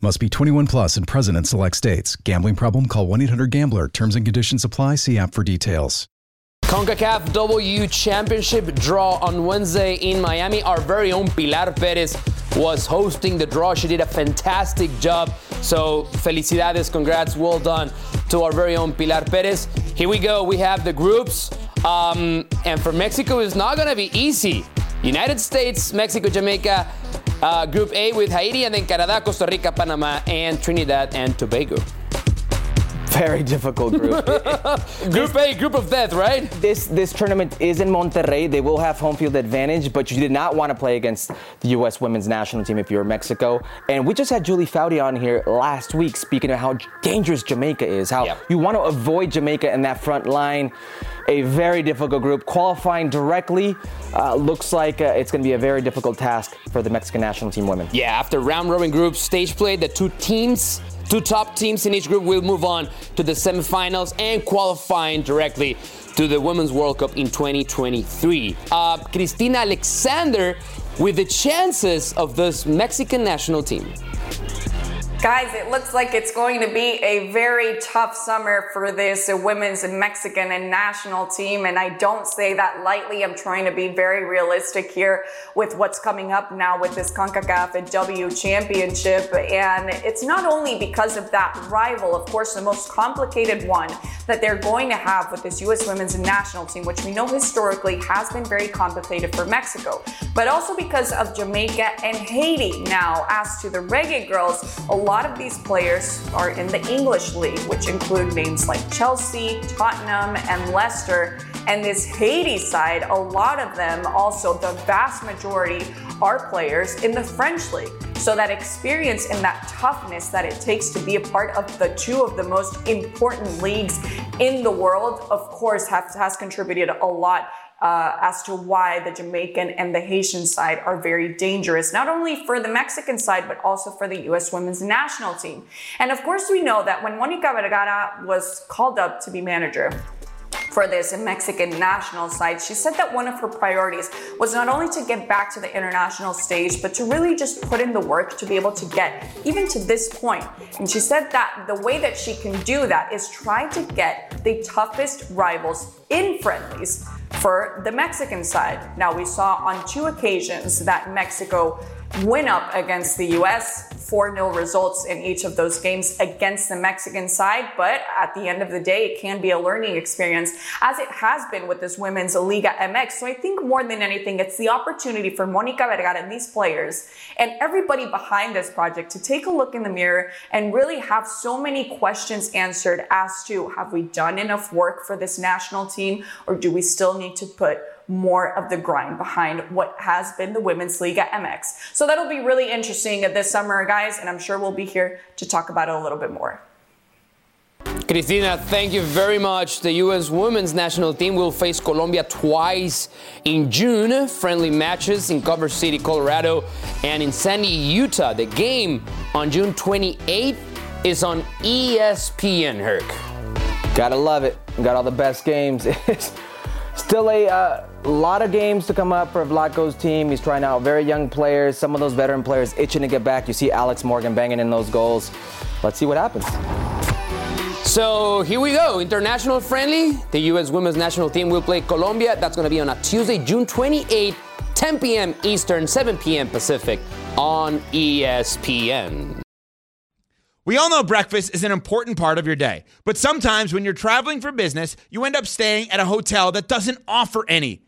Must be 21 plus and present in select states. Gambling problem? Call 1 800 GAMBLER. Terms and conditions apply. See app for details. CONCACAF W Championship draw on Wednesday in Miami. Our very own Pilar Perez was hosting the draw. She did a fantastic job. So, felicidades, congrats, well done to our very own Pilar Perez. Here we go. We have the groups. Um, and for Mexico, it's not going to be easy. United States, Mexico, Jamaica, uh, group A with Haiti, and then Canada, Costa Rica, Panama, and Trinidad and Tobago. Very difficult group. group A, group of death, right? This this tournament is in Monterrey. They will have home field advantage, but you did not want to play against the U.S. women's national team if you're Mexico. And we just had Julie Foudy on here last week speaking of how dangerous Jamaica is, how yep. you want to avoid Jamaica in that front line a very difficult group. Qualifying directly uh, looks like uh, it's going to be a very difficult task for the Mexican national team women. Yeah, after round robin group stage play, the two teams, two top teams in each group will move on to the semifinals and qualifying directly to the Women's World Cup in 2023. Uh, Cristina Alexander with the chances of this Mexican national team. Guys, it looks like it's going to be a very tough summer for this women's Mexican and national team. And I don't say that lightly. I'm trying to be very realistic here with what's coming up now with this CONCACAF and W championship. And it's not only because of that rival, of course, the most complicated one that they're going to have with this U.S. women's national team, which we know historically has been very complicated for Mexico, but also because of Jamaica and Haiti. Now, as to the Reggae Girls, lot of these players are in the English league, which include names like Chelsea, Tottenham, and Leicester. And this Haiti side, a lot of them also, the vast majority are players in the French league. So that experience and that toughness that it takes to be a part of the two of the most important leagues in the world, of course, has, has contributed a lot uh, as to why the Jamaican and the Haitian side are very dangerous, not only for the Mexican side, but also for the U.S. women's national team. And of course, we know that when Monica Vergara was called up to be manager, for this Mexican national side. She said that one of her priorities was not only to get back to the international stage, but to really just put in the work to be able to get even to this point. And she said that the way that she can do that is try to get the toughest rivals in friendlies for the Mexican side. Now, we saw on two occasions that Mexico went up against the US, 4 0 results in each of those games against the Mexican side. But at the end of the day, it can be a learning experience, as it has been with this women's Liga MX. So I think more than anything, it's the opportunity for Monica Vergara and these players and everybody behind this project to take a look in the mirror and really have so many questions answered as to have we done enough work for this national team or do we still need to put more of the grind behind what has been the Women's League at MX. So that'll be really interesting this summer, guys, and I'm sure we'll be here to talk about it a little bit more. Cristina, thank you very much. The U.S. women's national team will face Colombia twice in June. Friendly matches in Commerce City, Colorado, and in Sandy, Utah. The game on June 28th is on ESPN, Herc. Gotta love it. Got all the best games. It's still a uh, lot of games to come up for Vlatko's team. He's trying out very young players. Some of those veteran players itching to get back. You see Alex Morgan banging in those goals. Let's see what happens. So here we go. International friendly. The U.S. women's national team will play Colombia. That's going to be on a Tuesday, June 28, 10 p.m. Eastern, 7 p.m. Pacific on ESPN. We all know breakfast is an important part of your day, but sometimes when you're traveling for business, you end up staying at a hotel that doesn't offer any.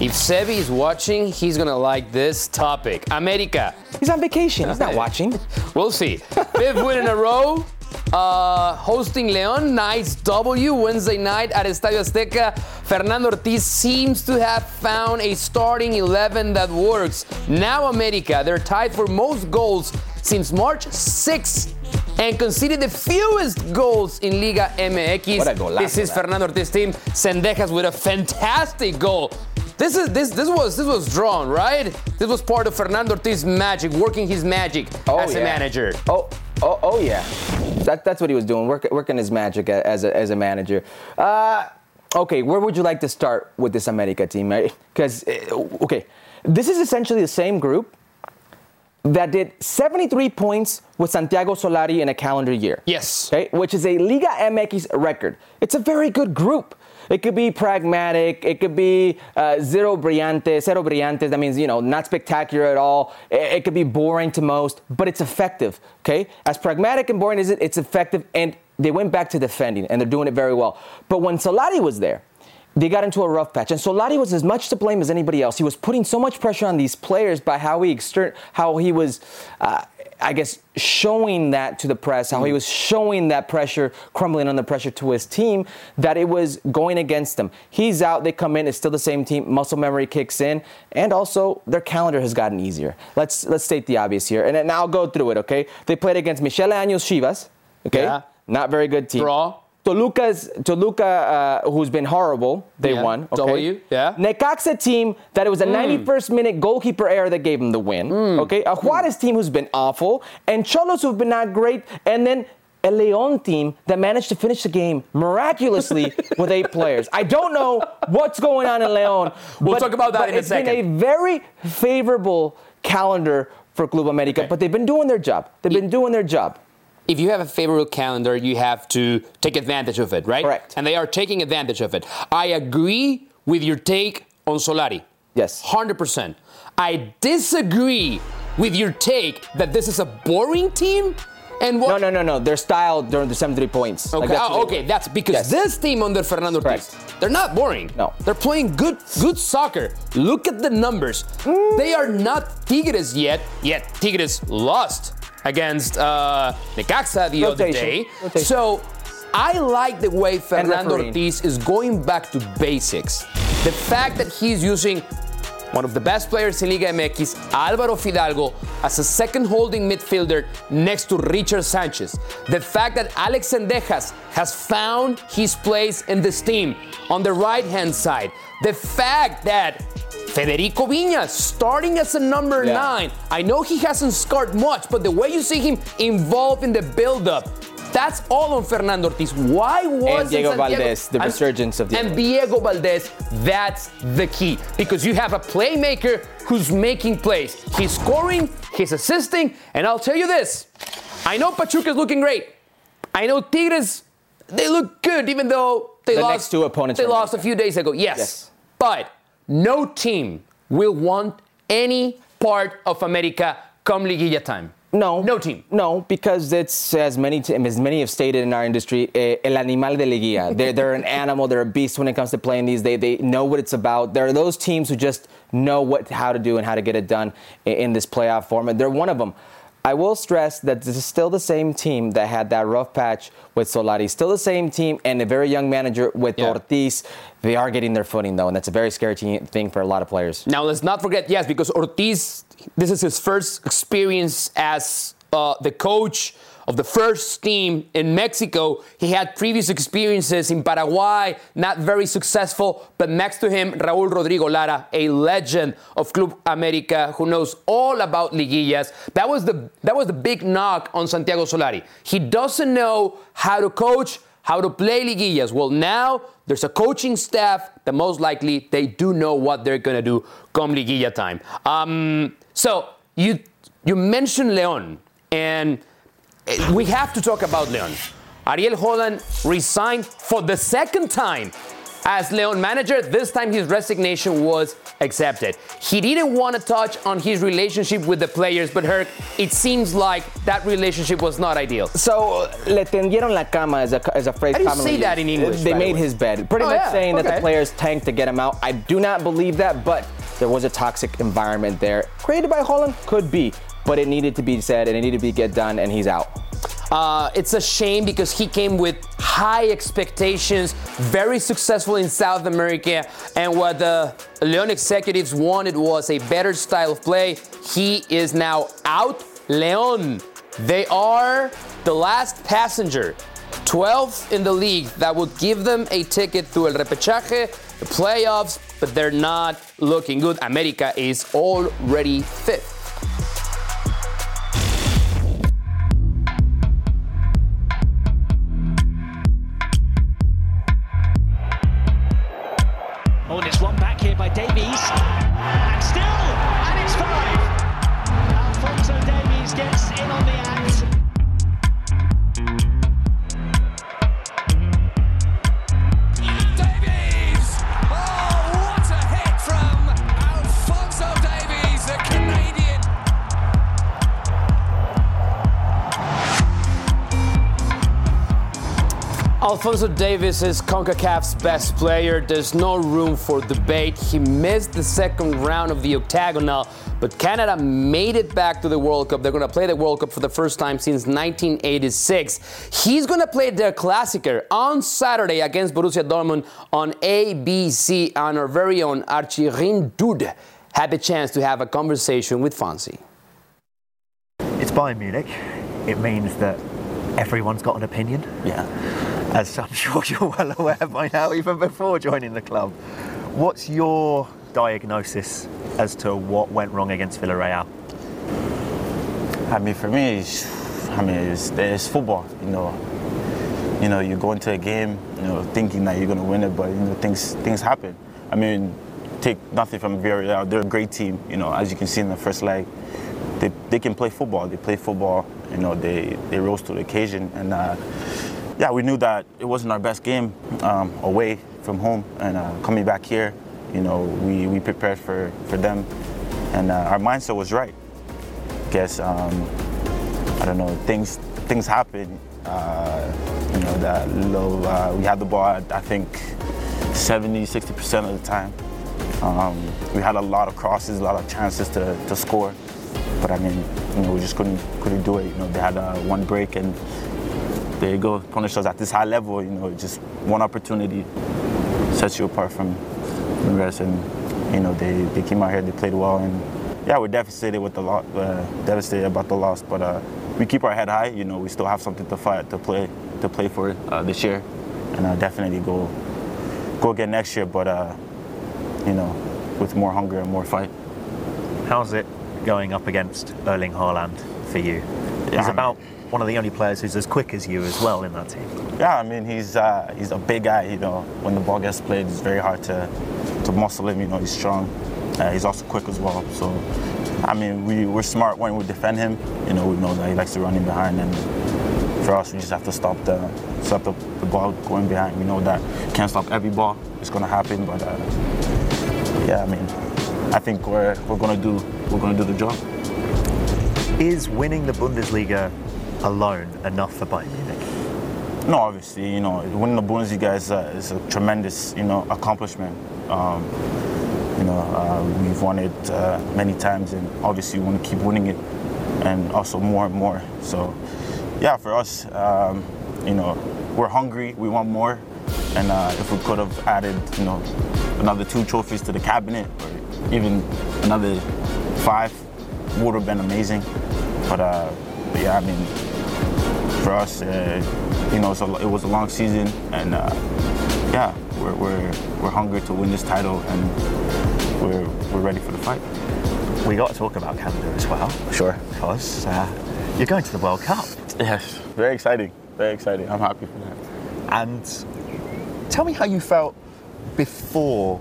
If Sebi is watching, he's gonna like this topic. America. He's on vacation. He's not watching. We'll see. Fifth win in a row. Uh, hosting Leon, nice W Wednesday night at Estadio Azteca. Fernando Ortiz seems to have found a starting 11 that works. Now, America, they're tied for most goals since March 6th and conceded the fewest goals in Liga MX. What a golazo this is. Fernando Ortiz team. Zendejas with a fantastic goal. This is this this was this was drawn, right? This was part of Fernando Ortiz's magic, working his magic as a manager. Oh, oh, oh yeah. That, that's what he was doing, work, working his magic as a, as a manager. Uh, okay, where would you like to start with this America team? Because, okay, this is essentially the same group that did 73 points with Santiago Solari in a calendar year. Yes. Okay, which is a Liga MX record. It's a very good group. It could be pragmatic. It could be uh, zero brillantes, cero brillantes. That means, you know, not spectacular at all. It, it could be boring to most, but it's effective. Okay? As pragmatic and boring as it, it's effective. And they went back to defending, and they're doing it very well. But when Solari was there, they got into a rough patch, and Solari was as much to blame as anybody else. He was putting so much pressure on these players by how he exter- how he was, uh, I guess, showing that to the press, how he mm. was showing that pressure, crumbling under the pressure to his team, that it was going against them. He's out, they come in, it's still the same team. Muscle memory kicks in, and also their calendar has gotten easier. Let's let's state the obvious here, and then I'll go through it. Okay, they played against Michel Leaño's Chivas. Okay, Yeah. not very good team. Draw. Toluca's Toluca, uh, who's been horrible, they Yeah. won. Okay? W, yeah. Necaxa team that it was a 91st minute goalkeeper error that gave them the win. Okay, a Juarez team who's been awful, and Xolos who've been not great, and then a Leon team that managed to finish the game miraculously with eight players. I don't know what's going on in Leon. We'll but- talk about that in a second. it's been a very favorable calendar for Club America, but they've been doing their job. They've been doing their job. If you have a favorable calendar, you have to take advantage of it, right? Correct. And they are taking advantage of it. I agree with your take on Solari. Yes. 100%. I disagree with your take that this is a boring team. And what? No, no, no, no. Their style during the 73 points. Like, Okay, that's oh, okay, that's because Yes. this team under Fernando Ortiz, they're not boring. No. They're playing good good soccer. Look at the numbers. They are not Tigres yet, yet Tigres lost against uh, Necaxa the other day. Rotation. So I like the way Fernando. Ortiz is going back to basics. The fact that he's using one of the best players in Liga MX, Álvaro Fidalgo, as a second holding midfielder next to Richard Sanchez. The fact that Alex Zendejas has found his place in this team on the right hand side. The fact that Federico Viñas starting as a number Yeah. nine. I know he hasn't scored much, but the way you see him involved in the build-up, that's all on Fernando Ortiz. Why was Diego Valdés, the resurgence of Diego. and Diego Valdés, that's the key because you have a playmaker who's making plays. He's scoring, he's assisting, and I'll tell you this I know Pachuca's looking great. I know Tigres, they look good even though they The lost next two opponents They lost a few days ago. Yes. Yes. But no team will want any part of America come Liguilla time. No, No team. No, because it's as many t- as many have stated in our industry, eh, el animal de liguilla. They're, they're an animal. They're a beast when it comes to playing these. They they know what it's about. There are those teams who just know what how to do and how to get it done in, in this playoff format. They're one of them. I will stress that this is still the same team that had that rough patch with Solari. Still the same team and a very young manager with Yeah. Ortiz. They are getting their footing though, and that's a very scary thing for a lot of players. Now, let's not forget, yes, because Ortiz, this is his first experience as uh, the coach of the first team in Mexico. He had previous experiences in Paraguay, not very successful, but next to him, Raul Rodrigo Lara, a legend of Club America who knows all about liguillas. That was the that was the big knock on Santiago Solari. He doesn't know how to coach, how to play liguillas. Well, now there's a coaching staff that most likely they do know what they're gonna do come liguilla time. Um, so you you mentioned Leon, and Eh, we have to talk about Leon. Ariel Holan resigned for the second time as Leon manager. This time his resignation was accepted. He didn't want to touch on his relationship with the players, but Herc, it seems like that relationship was not ideal. So, uh, le tendieron la cama is a, is a phrase How do you say that used. in English, They the made his bed. Pretty Oh, much yeah, saying that the players tanked to get him out. I do not believe that, but there was a toxic environment there. Created by Holan? Could be. But it needed to be said and it needed to be get done, and he's out. Uh, it's a shame because he came with high expectations, very successful in South America, and what the Leon executives wanted was a better style of play. He is now out. Leon, they are the last passenger, 12th in the league, that would give them a ticket to El Repechaje, the playoffs, but they're not looking good. America is already fifth. Alphonso Davies is CONCACAF's best player. There's no room for debate. He missed the second round of the octagonal, but Canada made it back to the World Cup. They're going to play the World Cup for the first time since 1986. He's going to play their Klassiker on Saturday against Borussia Dortmund on ABC, and our very own Archie Rhind-Tutt had the chance to have a conversation with Fonzie. It's Bayern Munich. It means that everyone's got an opinion. Yeah. As I'm sure you're well aware by now, even before joining the club. What's your diagnosis as to what went wrong against Villarreal? I mean, for me, it's, I mean, it's, it's football. You know, you know, you go into a game, you know, thinking that you're gonna win it, but you know, things things happen. I mean, take nothing from Villarreal. They're a great team. You know, as you can see in the first leg, they, they can play football. They play football. You know, they they rose to the occasion, and uh, yeah, we knew that it wasn't our best game um, away from home, and uh, coming back here, you know, we, we prepared for, for them, and uh, our mindset was right. Guess um, I don't know things things happen. Uh, you know that low. Uh, we had the ball. At, I think 70, 60 percent of the time. Um, we had a lot of crosses, a lot of chances to, to score, but I mean, you know, we just couldn't couldn't do it. You know, they had uh, one break and there you go, punish us at this high level. You know, just one opportunity sets you apart from the rest. And you know, they, they came out here, they played well, and yeah, we're devastated with the loss, uh, devastated about the loss. But uh, we keep our head high. You know, we still have something to fight, to play, to play for uh, this year, and uh, definitely go go again next year. But uh, you know, with more hunger and more fight. How's it going up against Erling Haaland for you? He's Yeah, I about one of the only players who's as quick as you as well in that team. Yeah, I mean he's uh, he's a big guy. You know, when the ball gets played, it's very hard to to muscle him. You know, he's strong. Uh, he's also quick as well. So, I mean, we we're smart when we defend him. You know, we know that he likes to run in behind, and for us, we just have to stop the stop the, the ball going behind. We know that can't stop every ball. It's gonna happen, but uh, yeah, I mean, I think we're we're gonna do we're gonna do the job. Is winning the Bundesliga alone enough for Bayern Munich? No, obviously, you know, winning the Bundesliga is a, is a tremendous, you know, accomplishment. Um, you know, uh, we've won it uh, many times, and obviously, we want to keep winning it, and also more and more. So, yeah, for us, um, you know, we're hungry. We want more, and uh, if we could have added, you know, another two trophies to the cabinet, or even another five, would have been amazing. But, uh, but yeah, I mean, for us, uh, you know, it's a, it was a long season, and uh, yeah, we're, we're we're hungry to win this title, and we're we're ready for the fight. We got to talk about Canada as well. Sure. Because uh, you're going to the World Cup. Yes, very exciting, very exciting. I'm happy for that. And tell me how you felt before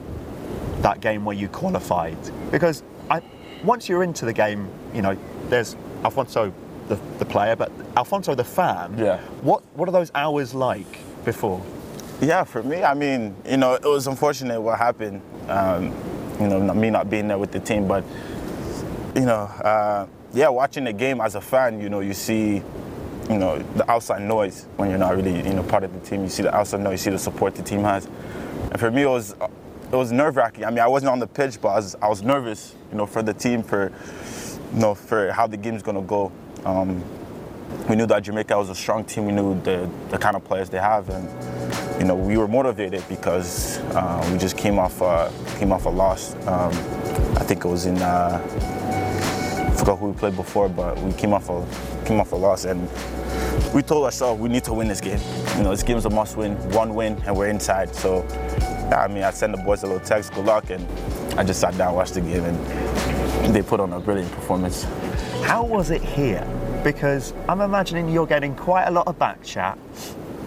that game where you qualified. Because I, once you're into the game, you know, there's Alphonso, the, the player, but Alphonso, the fan. Yeah. What What are those hours like before? Yeah, for me, I mean, you know, it was unfortunate what happened. Um, you know, me not being there with the team, but you know, uh, yeah, watching the game as a fan, you know, you see, you know, the outside noise when you're not really, you know, part of the team. You see the outside noise, you see the support the team has, and for me, it was, it was nerve wracking. I mean, I wasn't on the pitch, but I was, I was nervous, you know, for the team, for, you know, for how the game's gonna go. Um, we knew that Jamaica was a strong team. We knew the, the kind of players they have, and you know we were motivated because uh, we just came off uh, came off a loss. Um, I think it was in uh, I forgot who we played before, but we came off a came off a loss, and we told ourselves we need to win this game. You know, this game's a must-win. One win, and we're inside. So, I mean, I sent the boys a little text, good luck, and I just sat down, watched the game, and they put on a brilliant performance. How was it here? Because I'm imagining you're getting quite a lot of back chat.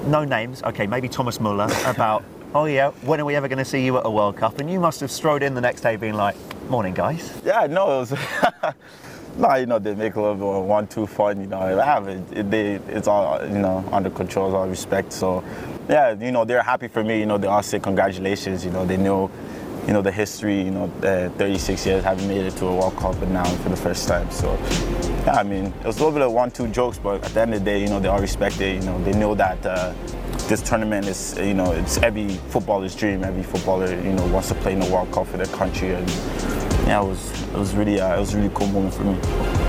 No names, okay, maybe Thomas Muller about, oh yeah, when are we ever going to see you at a World Cup? And you must have strode in the next day being like, morning guys. Yeah, no, it was. no, you know they make a little bit uh, one-two fun. You know, I have it. it they, it's all you know under control, all respect. So, yeah, you know they're happy for me. You know they all say congratulations. You know they know, you know the history. You know, uh, 36 years having made it to a World Cup and now for the first time. So, yeah, I mean it was a little bit of one-two jokes, but at the end of the day, you know they all respect it. You know they know that. Uh, this tournament is, you know, it's every footballer's dream. Every footballer, you know, wants to play in the World Cup for their country, and yeah, it was, it was really, uh, it was a really cool moment for me.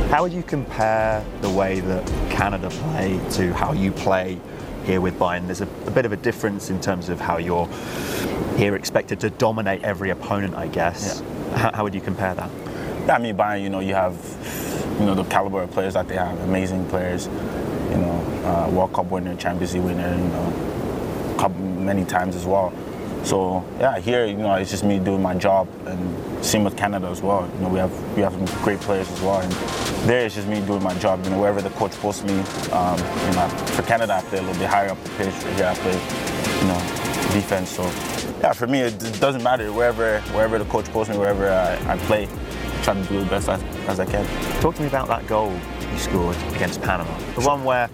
How would you compare the way that Canada play to how you play here with Bayern? There's a, a bit of a difference in terms of how you're here expected to dominate every opponent, I guess. How, how would you compare that? I mean, Bayern, you know, you have, you know, the caliber of players that they have, amazing players, you know, uh, World Cup winner, Champions League winner, you know, many times as well. So yeah, here, you know, it's just me doing my job, and same with Canada as well. You know, we have we have some great players as well, and there it's just me doing my job. You know, wherever the coach posts me, um, you know, for Canada I play a little bit higher up the pitch. Here I play, you know, defense. So yeah, for me it, it doesn't matter wherever wherever the coach posts me, wherever I, I play, try to do the best as, as I can. Talk to me about that goal you scored against Panama. The one where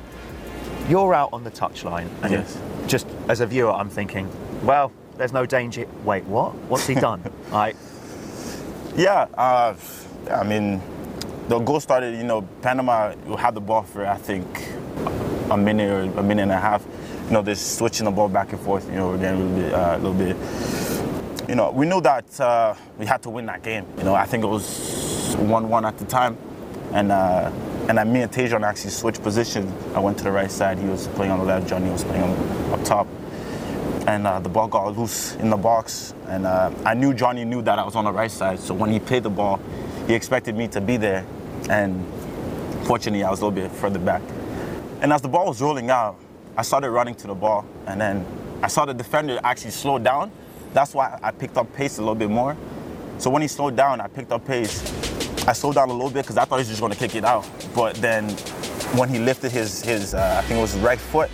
you're out on the touchline, and Yes. just as a viewer, I'm thinking, well, there's no danger. Wait, what? What's he done? like, Yeah, uh, I mean, the goal started. You know, Panama had the ball for I think a minute or a minute and a half. You know, they're switching the ball back and forth. You know, we're getting a little bit, uh, a little bit. You know, we knew that uh, we had to win that game. You know, I think it was one-one at the time, and uh, and then me and Tajon actually switched positions. I went to the right side. He was playing on the left. Johnny was playing on, up top and uh, the ball got loose in the box. And uh, I knew Johnny knew that I was on the right side. So when he played the ball, he expected me to be there. And fortunately, I was a little bit further back. And as the ball was rolling out, I started running to the ball. And then I saw the defender actually slow down. That's why I picked up pace a little bit more. So when he slowed down, I picked up pace. I slowed down a little bit because I thought he was just going to kick it out. But then when he lifted his, his uh, I think it was right foot,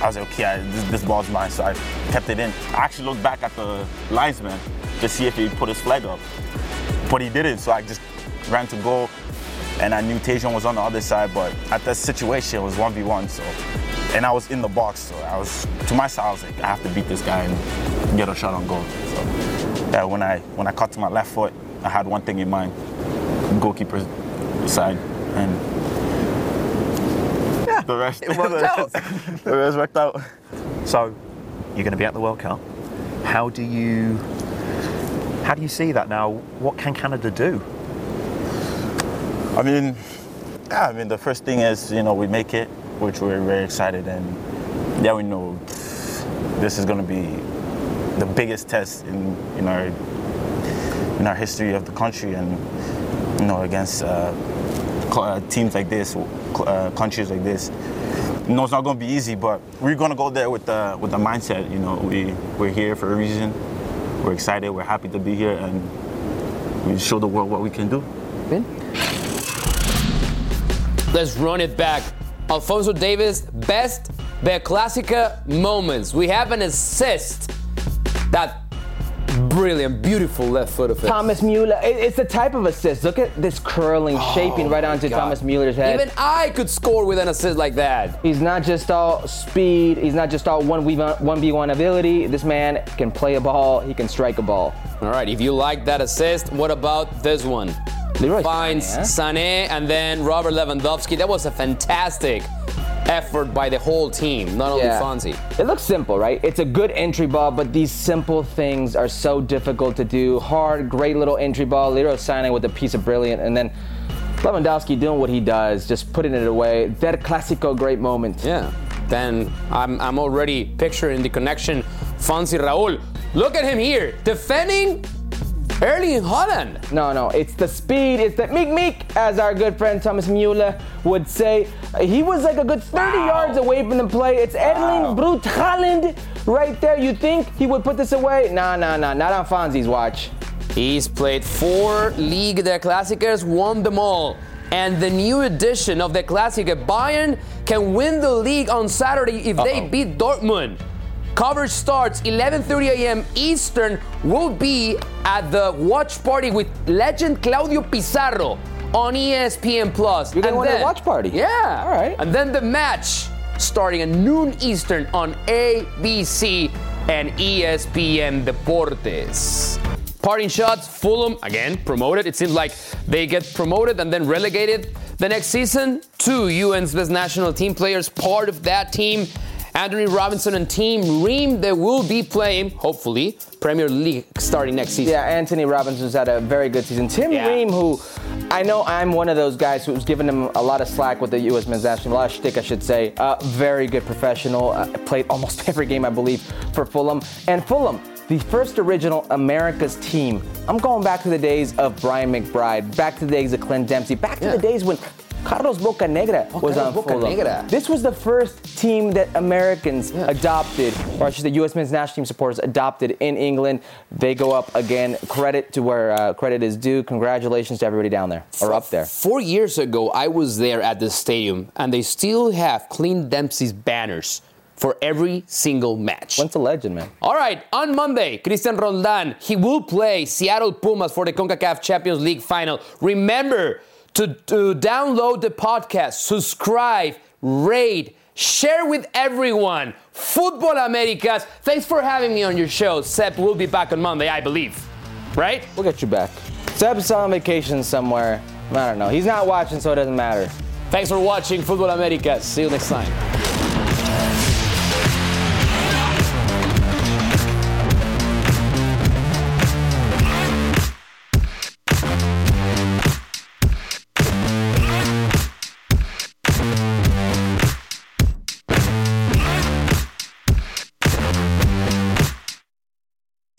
I was like, okay, this, this ball's mine. So I kept it in. I actually looked back at the linesman to see if he put his flag up. But he didn't, so I just ran to goal. And I knew Tajon was on the other side, but at that situation, it was 1v1. So, and I was in the box, so I was, to my side, I was like, I have to beat this guy and get a shot on goal. So, yeah, when I, when I cut to my left foot, I had one thing in mind, goalkeeper side. And the rest. It worked out. the rest worked out. So, you're going to be at the World Cup. How do you how do you see that now? What can Canada do? I mean, yeah, I mean, the first thing is, you know, we make it, which we're very excited, and yeah, we know this is going to be the biggest test in, in our in our history of the country, and you know, against uh, cl- uh, teams like this, uh, countries like this. You know, it's not going to be easy, but we're going to go there with the with the mindset. You know, we we're here for a reason. We're excited. We're happy to be here, and we show the world what we can do. Let's run it back. Alphonso Davies, best the Klassiker moments. We have an assist. That brilliant, beautiful left foot of it. Thomas Mueller. It- it's the type of assist. Look at this curling, oh shaping right onto Oh God. Thomas Mueller's head. Even I could score with an assist like that. He's not just all speed. He's not just all one v one v one ability. This man can play a ball. He can strike a ball. All right, if you like that assist, what about this one? Leroy Finds Sané, Sané and then Robert Lewandowski. That was a fantastic effort by the whole team, not only Fonzie. It looks simple, right? It's a good entry ball, but these simple things are so difficult to do. Hard, great little entry ball. Leroy Sané with a piece of brilliant, and then Lewandowski doing what he does, just putting it away. That Clasico great moment. Yeah. Then I'm, I'm already picturing the connection. Fonzie Raul. Look at him here, defending Erling Haaland. No, no, it's the speed, it's the meek meek, as our good friend Thomas Mueller would say. He was like a good 30 yards away from the play. It's Erling Braut Haaland right there. You think he would put this away? Nah, nah, nah, not on Fonzie's watch. He's played four League de Clásicas, won them all. And the new edition of the Classic Bayern can win the league on Saturday if they beat Dortmund. Coverage starts 11:30 a.m. Eastern. Will be at the watch party with legend Claudio Pizarro on ESPN Plus. You're win the watch party? Yeah. All right. And then the match starting at noon Eastern on ABC and ESPN Deportes. Parting shots, Fulham again promoted. It seems like they get promoted and then relegated the next season. Two UN's best national team players part of that team. Antonee Robinson and Tim Ream, they will be playing, hopefully, Premier League starting next season. Yeah, Antonee Robinson's had a very good season. Tim Yeah. Ream, who I know I'm one of those guys who's given him a lot of slack with the U.S. men's national, a lot of shtick, I should say. Uh, very good professional. Uh, played almost every game, I believe, for Fulham. And Fulham, the first original America's team. I'm going back to the days of Brian McBride, back to the days of Clint Dempsey, back to Yeah. the days when Carlos Bocanegra was Carlos on Fulham. Bocanegra. This was the first team that Americans adopted, or I should say, U.S. men's national team supporters adopted in England. They go up again. Credit to where uh, credit is due. Congratulations to everybody down there or up there. Four years ago, I was there at the stadium, and they still have Clint Dempsey's banners for every single match. Once a legend, man. All right, on Monday, Cristian Roldan, he will play Seattle Pumas for the CONCACAF Champions League final. Remember to, to download the podcast, subscribe, rate, share with everyone. Futbol Americas, thanks for having me on your show. Seb will be back on Monday, I believe. Right? We'll get you back. Seb's on vacation somewhere. I don't know. He's not watching, so it doesn't matter. Thanks for watching Futbol Americas. See you next time.